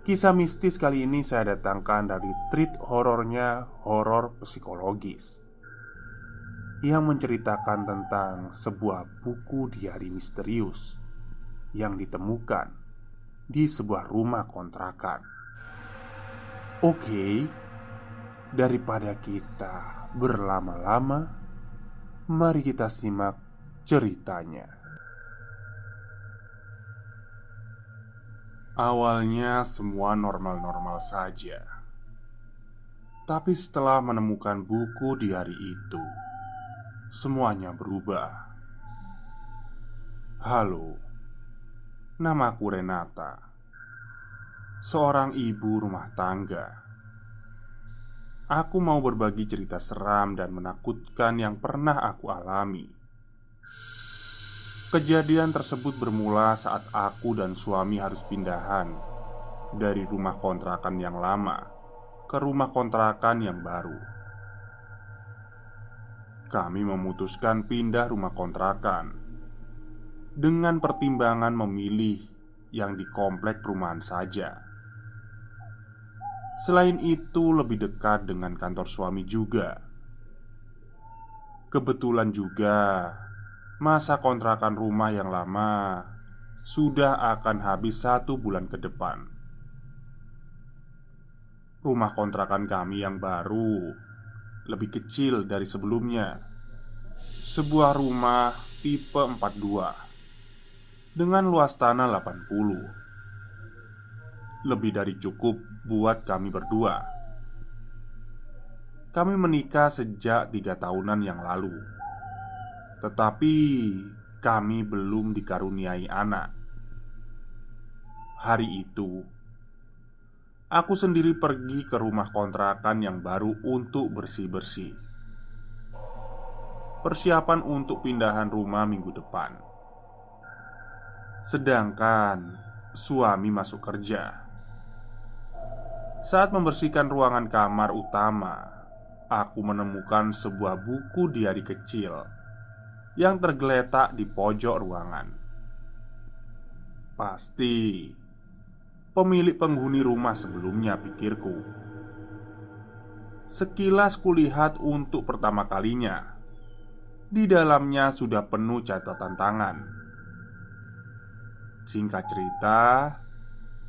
Kisah mistis kali ini saya datangkan dari treat horornya horor psikologis Yang menceritakan tentang sebuah buku diari misterius Yang ditemukan di sebuah rumah kontrakan. Oke, daripada kita berlama-lama Mari kita simak ceritanya Awalnya semua normal-normal saja, tapi setelah menemukan buku di hari itu, semuanya berubah. Halo, namaku Renata, seorang ibu rumah tangga. Aku mau berbagi cerita seram dan menakutkan yang pernah aku alami. Kejadian tersebut bermula saat aku dan suami harus pindahan dari rumah kontrakan yang lama ke rumah kontrakan yang baru. Kami memutuskan pindah rumah kontrakan dengan pertimbangan memilih yang di komplek perumahan saja. Selain itu, lebih dekat dengan kantor suami juga. Kebetulan juga masa kontrakan rumah yang lama sudah akan habis satu bulan ke depan. Rumah kontrakan kami yang baru lebih kecil dari sebelumnya. Sebuah rumah tipe 42 dengan luas tanah 80. Lebih dari cukup buat kami berdua. Kami menikah sejak tiga tahunan yang lalu tetapi kami belum dikaruniai anak. Hari itu, aku sendiri pergi ke rumah kontrakan yang baru untuk bersih-bersih. Persiapan untuk pindahan rumah minggu depan. Sedangkan suami masuk kerja. Saat membersihkan ruangan kamar utama, aku menemukan sebuah buku diari kecil yang tergeletak di pojok ruangan. Pasti pemilik penghuni rumah sebelumnya, pikirku. Sekilas kulihat untuk pertama kalinya, di dalamnya sudah penuh catatan tangan. Singkat cerita,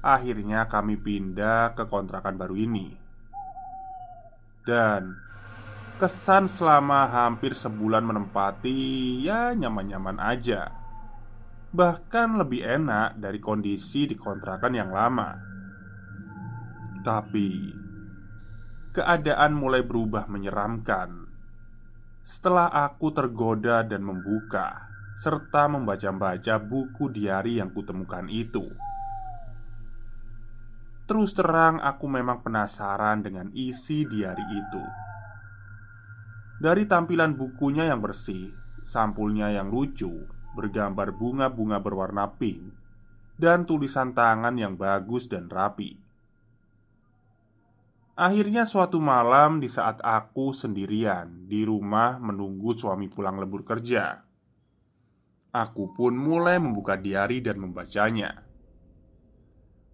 akhirnya kami pindah ke kontrakan baru ini, dan Kesan selama hampir sebulan menempati ya nyaman-nyaman aja. Bahkan lebih enak dari kondisi di kontrakan yang lama. Tapi Keadaan mulai berubah menyeramkan. Setelah aku tergoda dan membuka Serta membaca-baca buku diari yang kutemukan itu. Terus terang aku memang penasaran dengan isi diari itu Dari tampilan bukunya yang bersih, sampulnya yang lucu, bergambar bunga-bunga berwarna pink, dan tulisan tangan yang bagus dan rapi. Akhirnya, suatu malam di saat aku sendirian di rumah menunggu suami pulang lembur kerja, aku pun mulai membuka diari dan membacanya.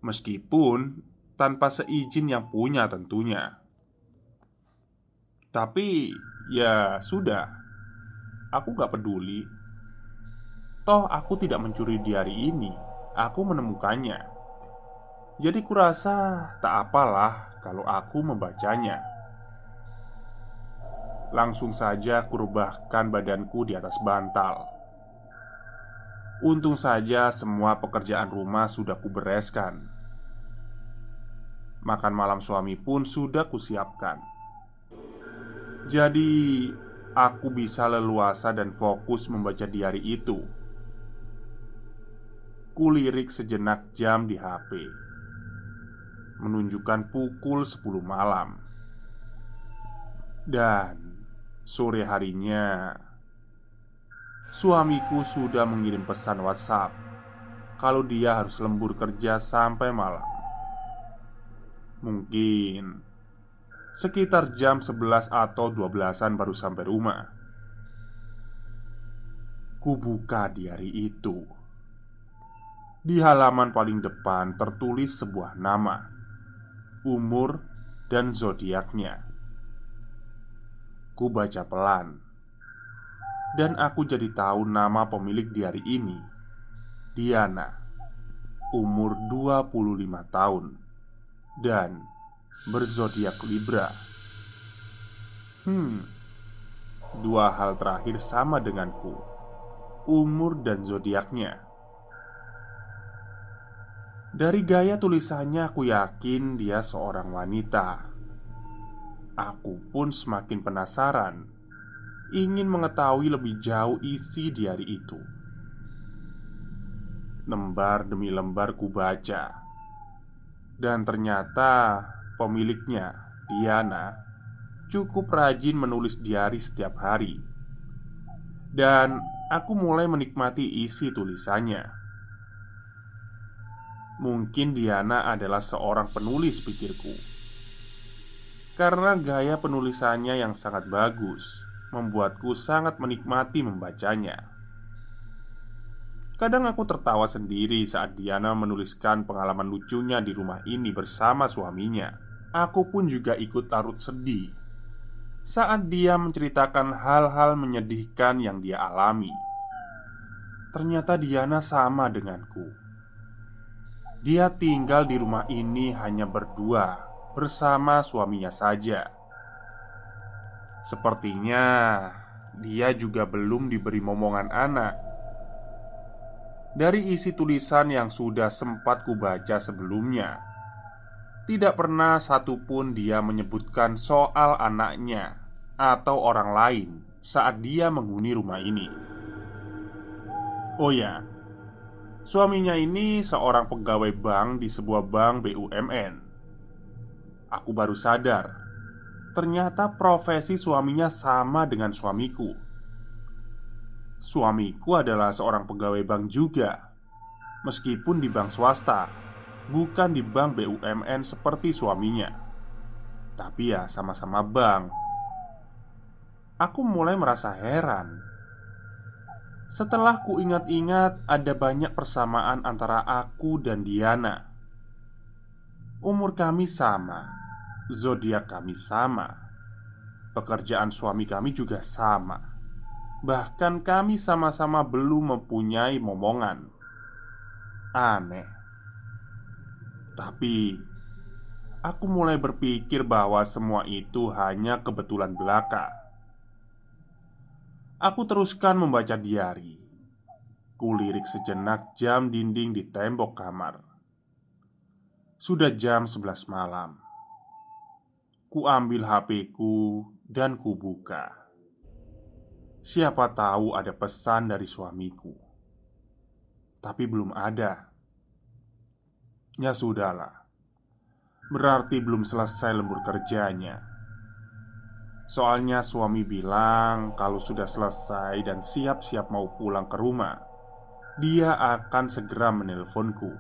Meskipun tanpa seizin yang punya, tentunya. Tapi ya sudah, aku gak peduli. Toh, aku tidak mencuri diari ini. Aku menemukannya. Jadi, kurasa tak apalah kalau aku membacanya. Langsung saja kurubahkan badanku di atas bantal. Untung saja semua pekerjaan rumah sudah kubereskan. Makan malam suami pun sudah kusiapkan. Jadi, aku bisa leluasa dan fokus membaca diari itu. Kulirik sejenak jam di HP menunjukkan pukul 10 malam. Dan sore harinya suamiku sudah mengirim pesan WhatsApp kalau dia harus lembur kerja sampai malam. Mungkin sekitar jam 11 atau 12-an baru sampai rumah. Kubuka di hari itu. Di halaman paling depan tertulis sebuah nama umur, dan zodiaknya. Ku baca pelan dan aku jadi tahu nama pemilik di hari ini Diana Umur 25 tahun Dan berzodiak Libra. Hmm. Dua hal terakhir sama denganku. Umur dan zodiaknya. Dari gaya tulisannya, aku yakin dia seorang wanita. Aku pun semakin penasaran, ingin mengetahui lebih jauh isi diari itu. Lembar demi lembar ku baca, dan ternyata pemiliknya, Diana, cukup rajin menulis diari setiap hari, dan aku mulai menikmati isi tulisannya. Mungkin Diana adalah seorang penulis pikirku. Karena gaya penulisannya yang sangat bagus Membuatku sangat menikmati membacanya. Kadang aku tertawa sendiri saat Diana menuliskan pengalaman lucunya di rumah ini bersama suaminya Aku pun juga ikut larut sedih Saat dia menceritakan hal-hal menyedihkan yang dia alami Ternyata Diana sama denganku dia tinggal di rumah ini hanya berdua bersama suaminya saja. Sepertinya dia juga belum diberi momongan anak. Dari isi tulisan yang sudah sempat kubaca sebelumnya, tidak pernah satupun dia menyebutkan soal anaknya atau orang lain saat dia menghuni rumah ini. Oh ya, Suaminya ini seorang pegawai bank di sebuah bank BUMN. Aku baru sadar, ternyata profesi suaminya sama dengan suamiku. Suamiku adalah seorang pegawai bank juga, meskipun di bank swasta, bukan di bank BUMN seperti suaminya. Tapi ya, sama-sama bank. Aku mulai merasa heran setelah ku ingat-ingat, ada banyak persamaan antara aku dan Diana. Umur kami sama, zodiak kami sama, pekerjaan suami kami juga sama. Bahkan kami sama-sama belum mempunyai momongan. Aneh, tapi aku mulai berpikir bahwa semua itu hanya kebetulan belaka. Aku teruskan membaca diari. Kulirik sejenak jam dinding di tembok kamar. Sudah jam 11 malam. Ku ambil HP-ku dan ku buka. Siapa tahu ada pesan dari suamiku. Tapi belum ada. Ya sudahlah. Berarti belum selesai lembur kerjanya. Soalnya suami bilang kalau sudah selesai dan siap-siap mau pulang ke rumah, dia akan segera menelponku.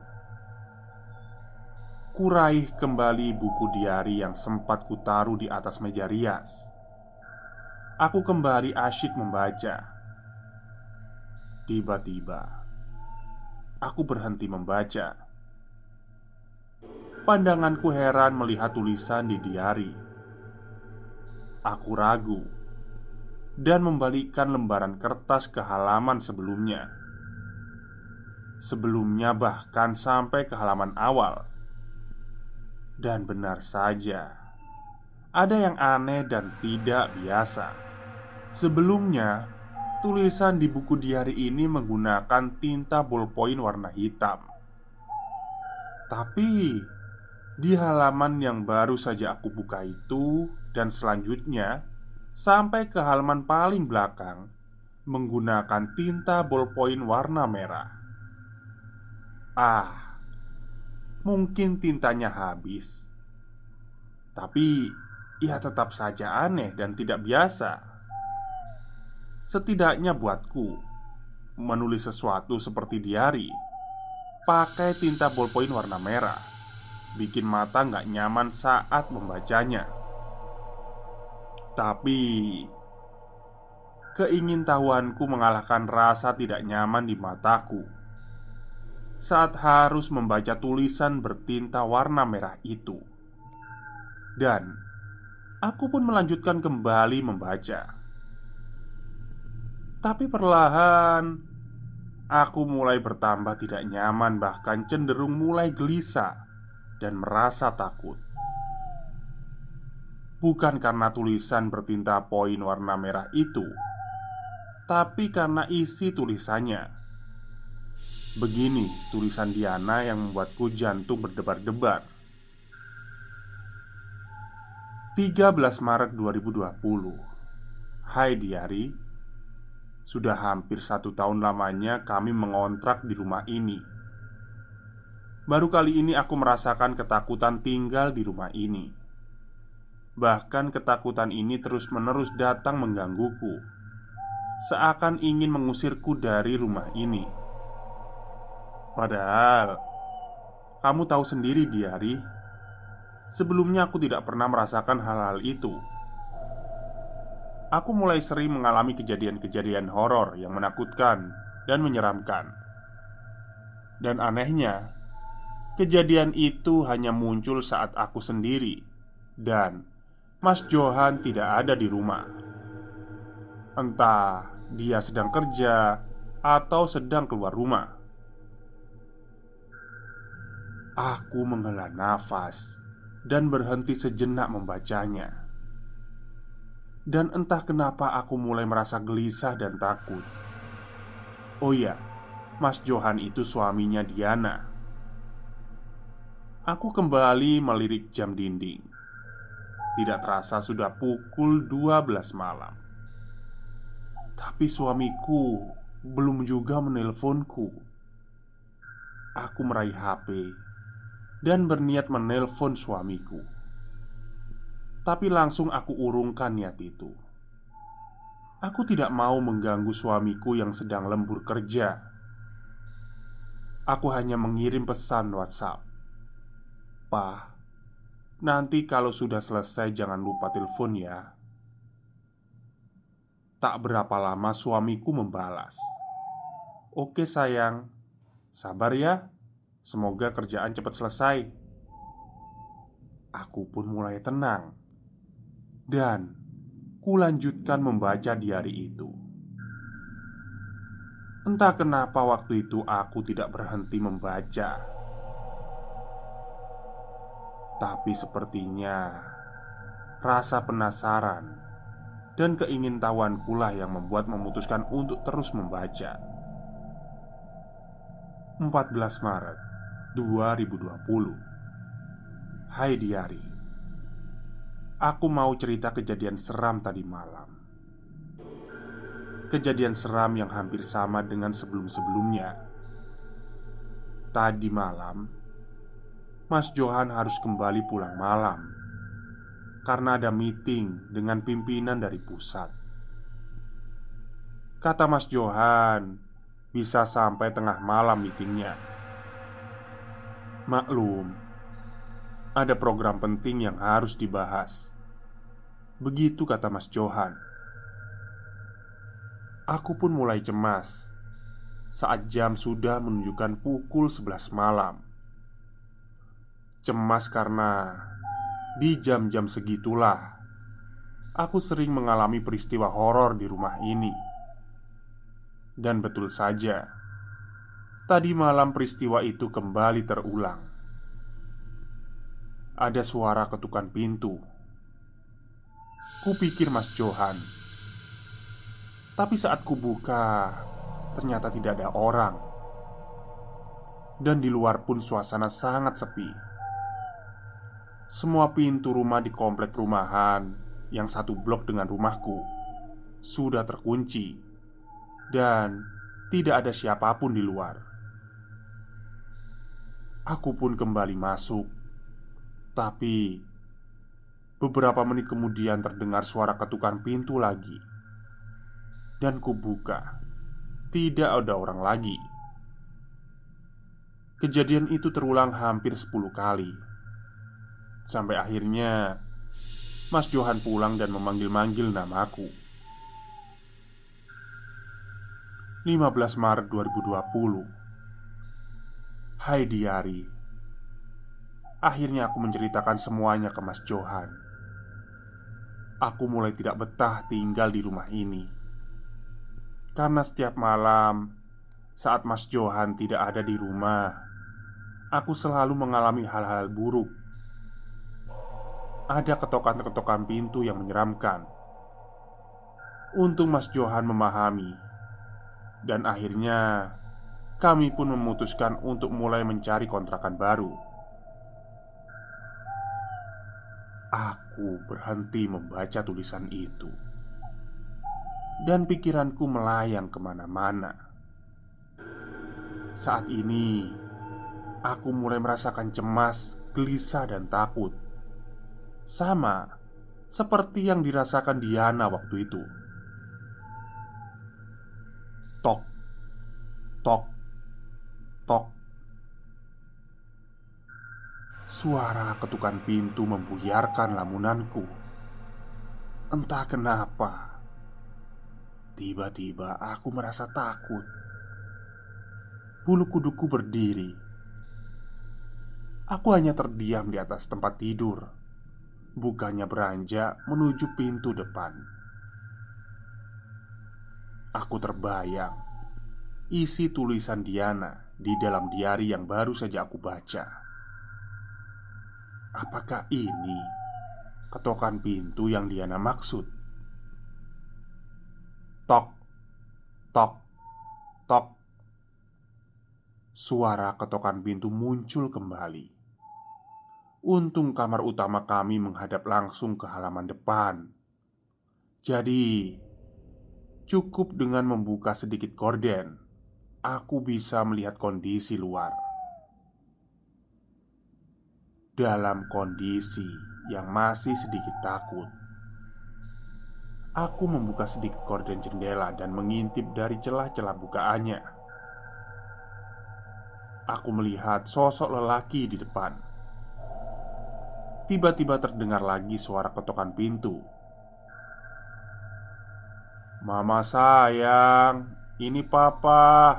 Kuraih kembali buku diari yang sempat kutaruh di atas meja rias. Aku kembali asyik membaca. Tiba-tiba, aku berhenti membaca. Pandanganku heran melihat tulisan di diari Aku ragu dan membalikkan lembaran kertas ke halaman sebelumnya. Sebelumnya, bahkan sampai ke halaman awal, dan benar saja ada yang aneh dan tidak biasa. Sebelumnya, tulisan di buku diari ini menggunakan tinta ballpoint warna hitam, tapi di halaman yang baru saja aku buka itu dan selanjutnya sampai ke halaman paling belakang menggunakan tinta ballpoint warna merah. Ah, mungkin tintanya habis, tapi ia tetap saja aneh dan tidak biasa. Setidaknya buatku, menulis sesuatu seperti diari pakai tinta ballpoint warna merah bikin mata nggak nyaman saat membacanya. Tapi keingintahuanku mengalahkan rasa tidak nyaman di mataku saat harus membaca tulisan bertinta warna merah itu. Dan aku pun melanjutkan kembali membaca. Tapi perlahan aku mulai bertambah tidak nyaman, bahkan cenderung mulai gelisah dan merasa takut bukan karena tulisan bertinta poin warna merah itu, tapi karena isi tulisannya. Begini tulisan Diana yang membuatku jantung berdebar-debar. 13 Maret 2020 Hai Diari Sudah hampir satu tahun lamanya kami mengontrak di rumah ini Baru kali ini aku merasakan ketakutan tinggal di rumah ini. Bahkan ketakutan ini terus-menerus datang menggangguku. Seakan ingin mengusirku dari rumah ini. Padahal Kamu tahu sendiri Diari. Sebelumnya aku tidak pernah merasakan hal-hal itu. Aku mulai sering mengalami kejadian-kejadian horor yang menakutkan dan menyeramkan. Dan anehnya Kejadian itu hanya muncul saat aku sendiri Dan Mas Johan tidak ada di rumah. Entah dia sedang kerja atau sedang keluar rumah. Aku menghela nafas dan berhenti sejenak membacanya. Dan entah kenapa aku mulai merasa gelisah dan takut. Oh iya, Mas Johan itu suaminya Diana. Aku kembali melirik jam dinding. Tidak terasa sudah pukul 12 malam. Tapi suamiku belum juga menelponku. Aku meraih HP Dan berniat menelpon suamiku. Tapi langsung aku urungkan niat itu. Aku tidak mau mengganggu suamiku yang sedang lembur kerja. Aku hanya mengirim pesan WhatsApp Pak, Nanti kalau sudah selesai jangan lupa telepon ya. Tak berapa lama suamiku membalas. Oke sayang. Sabar ya. Semoga kerjaan cepat selesai. Aku pun mulai tenang. Dan Kulanjutkan membaca diari itu. Entah kenapa waktu itu aku tidak berhenti membaca tapi sepertinya rasa penasaran dan keingintahuan pula yang membuat memutuskan untuk terus membaca. 14 Maret 2020 Hai Diari Aku mau cerita kejadian seram tadi malam. Kejadian seram yang hampir sama dengan sebelum-sebelumnya. Tadi malam Mas Johan harus kembali pulang malam. karena ada meeting dengan pimpinan dari pusat. Kata Mas Johan, bisa sampai tengah malam meetingnya. Maklum, ada program penting yang harus dibahas. Begitu kata Mas Johan. Aku pun mulai cemas saat jam sudah menunjukkan pukul 11 malam. Cemas karena di jam-jam segitulah aku sering mengalami peristiwa horor di rumah ini. Dan betul saja, tadi malam peristiwa itu kembali terulang. Ada suara ketukan pintu. Kupikir Mas Johan. Tapi saat kubuka, ternyata tidak ada orang. Dan di luar pun suasana sangat sepi. Semua pintu rumah di komplek perumahan yang satu blok dengan rumahku sudah terkunci dan tidak ada siapa pun di luar. Aku pun kembali masuk, tapi beberapa menit kemudian terdengar suara ketukan pintu lagi, dan kubuka. Tidak ada orang lagi. Kejadian itu terulang hampir 10 kali. Sampai akhirnya Mas Johan pulang dan memanggil-manggil namaku. 15 Maret 2020 Hai Diari. Akhirnya aku menceritakan semuanya ke Mas Johan. Aku mulai tidak betah tinggal di rumah ini. Karena setiap malam Saat Mas Johan tidak ada di rumah Aku selalu mengalami hal-hal buruk ada ketokan-ketokan pintu yang menyeramkan. Untung Mas Johan memahami, dan akhirnya kami pun memutuskan untuk mulai mencari kontrakan baru. Aku berhenti membaca tulisan itu, dan pikiranku melayang ke mana-mana. Saat ini, aku mulai merasakan cemas, gelisah, dan takut sama seperti yang dirasakan Diana waktu itu. Tok, tok, tok. Suara ketukan pintu membuyarkan lamunanku. Entah kenapa, tiba-tiba aku merasa takut. Bulu kuduku berdiri. Aku hanya terdiam di atas tempat tidur Bukannya beranjak menuju pintu depan. Aku terbayang Isi tulisan Diana di dalam diari yang baru saja aku baca. Apakah ini Ketokan pintu yang Diana maksud? Tok Tok Tok. Suara ketokan pintu muncul kembali Untung kamar utama kami menghadap langsung ke halaman depan. Jadi, cukup dengan membuka sedikit gorden, aku bisa melihat kondisi luar. Dalam kondisi yang masih sedikit takut, aku membuka sedikit gorden jendela dan mengintip dari celah-celah bukaannya. Aku melihat sosok lelaki di depan Tiba-tiba terdengar lagi suara ketokan pintu. "Mama sayang, ini papa."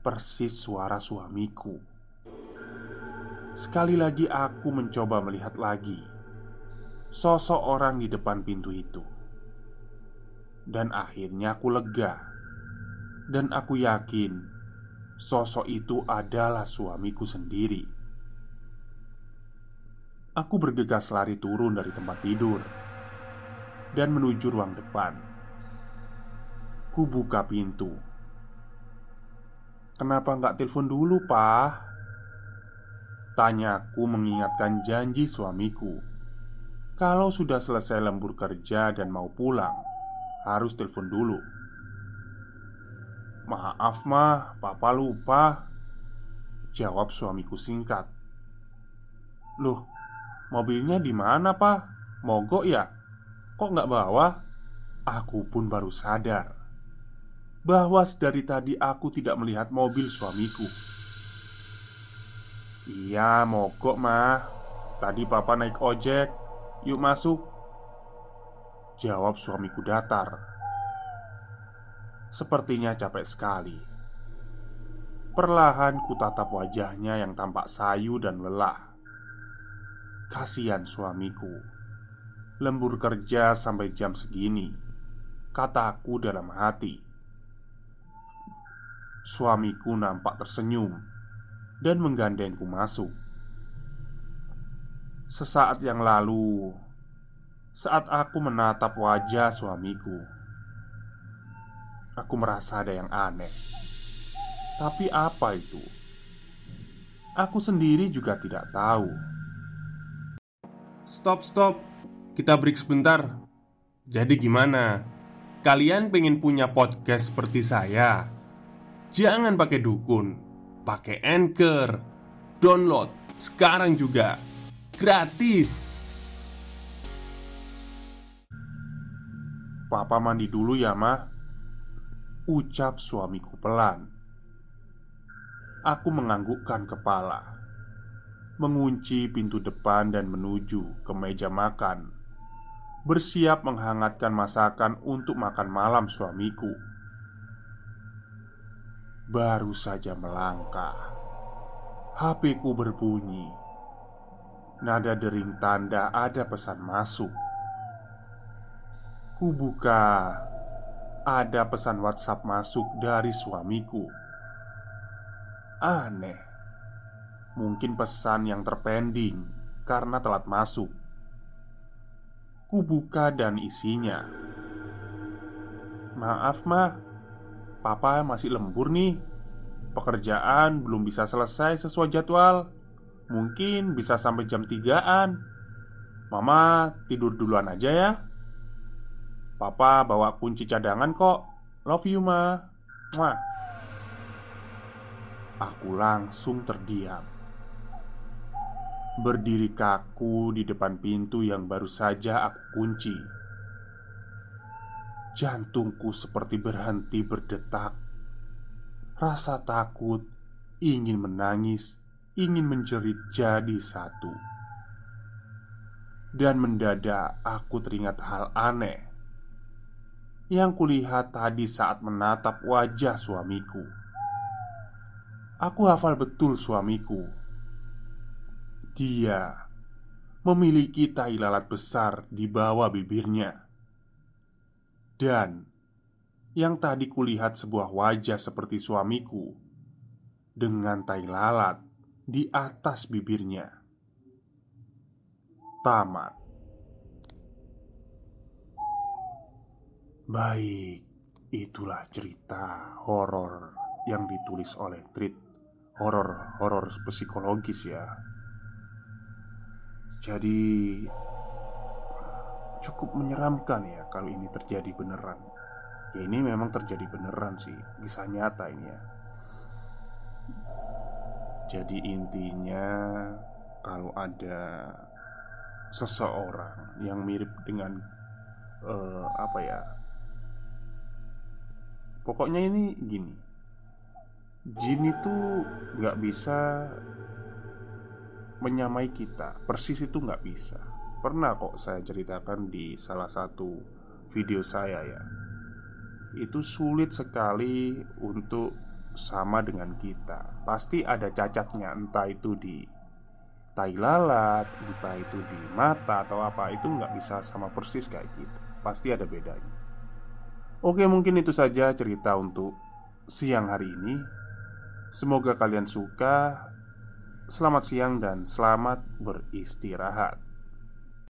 Persis suara suamiku. Sekali lagi aku mencoba melihat lagi sosok orang di depan pintu itu. Dan akhirnya aku lega. Dan aku yakin sosok itu adalah suamiku sendiri. Aku bergegas lari turun dari tempat tidur dan menuju ruang depan. Ku buka pintu. Kenapa nggak telepon dulu, Pak? Tanyaku mengingatkan janji suamiku. Kalau sudah selesai lembur kerja dan mau pulang, harus telepon dulu. Maaf, mah, papa lupa. Jawab suamiku singkat. Loh, Mobilnya di mana, Pak? Mogok ya? Kok nggak bawa? Aku pun baru sadar bahwa dari tadi aku tidak melihat mobil suamiku. Iya, mogok, mah. Tadi papa naik ojek. Yuk masuk. Jawab suamiku datar. Sepertinya capek sekali. Perlahan ku tatap wajahnya yang tampak sayu dan lelah. Kasihan suamiku. Lembur kerja sampai jam segini. Kataku dalam hati. Suamiku nampak tersenyum dan menggandengku masuk. Sesaat yang lalu, saat aku menatap wajah suamiku, aku merasa ada yang aneh. Tapi apa itu? Aku sendiri juga tidak tahu. Stop, stop. Kita break sebentar. Jadi gimana? Kalian pengen punya podcast seperti saya? Jangan pakai dukun, pakai Anchor. Download sekarang juga. Gratis. Papa mandi dulu ya, mah. Ucap suamiku pelan. Aku menganggukkan kepala, mengunci pintu depan dan menuju ke meja makan, bersiap menghangatkan masakan untuk makan malam suamiku. Baru saja melangkah, HP ku berbunyi. Nada dering tanda ada pesan masuk. Ku buka, ada pesan WhatsApp masuk dari suamiku. Aneh, mungkin pesan yang terpending karena telat masuk. Ku buka dan isinya. Maaf, mah, papa masih lembur nih. Pekerjaan belum bisa selesai sesuai jadwal. Mungkin bisa sampai jam 3-an. Mama tidur duluan aja ya. Papa bawa kunci cadangan kok. Love you, ma. Mwah. Aku langsung terdiam. Berdiri kaku di depan pintu yang baru saja aku kunci. Jantungku seperti berhenti berdetak. Rasa takut, ingin menangis, ingin menjerit jadi satu. Dan mendadak aku teringat hal aneh yang kulihat tadi saat menatap wajah suamiku. Aku hafal betul suamiku. Dia memiliki tai lalat besar di bawah bibirnya. Dan yang tadi kulihat sebuah wajah seperti suamiku dengan tai lalat di atas bibirnya. Tamat. Baik, itulah cerita horor yang ditulis oleh Trit horor horor psikologis ya. Jadi cukup menyeramkan ya kalau ini terjadi beneran. Ya ini memang terjadi beneran sih, kisah nyata ini ya. Jadi intinya kalau ada seseorang yang mirip dengan uh, apa ya? Pokoknya ini gini. Jin itu nggak bisa menyamai kita, persis itu nggak bisa. Pernah kok saya ceritakan di salah satu video saya ya. Itu sulit sekali untuk sama dengan kita. Pasti ada cacatnya, entah itu di tai lalat, entah itu di mata atau apa. Itu nggak bisa sama persis kayak gitu. Pasti ada bedanya. Oke, mungkin itu saja cerita untuk siang hari ini. Semoga kalian suka. Selamat siang dan selamat beristirahat.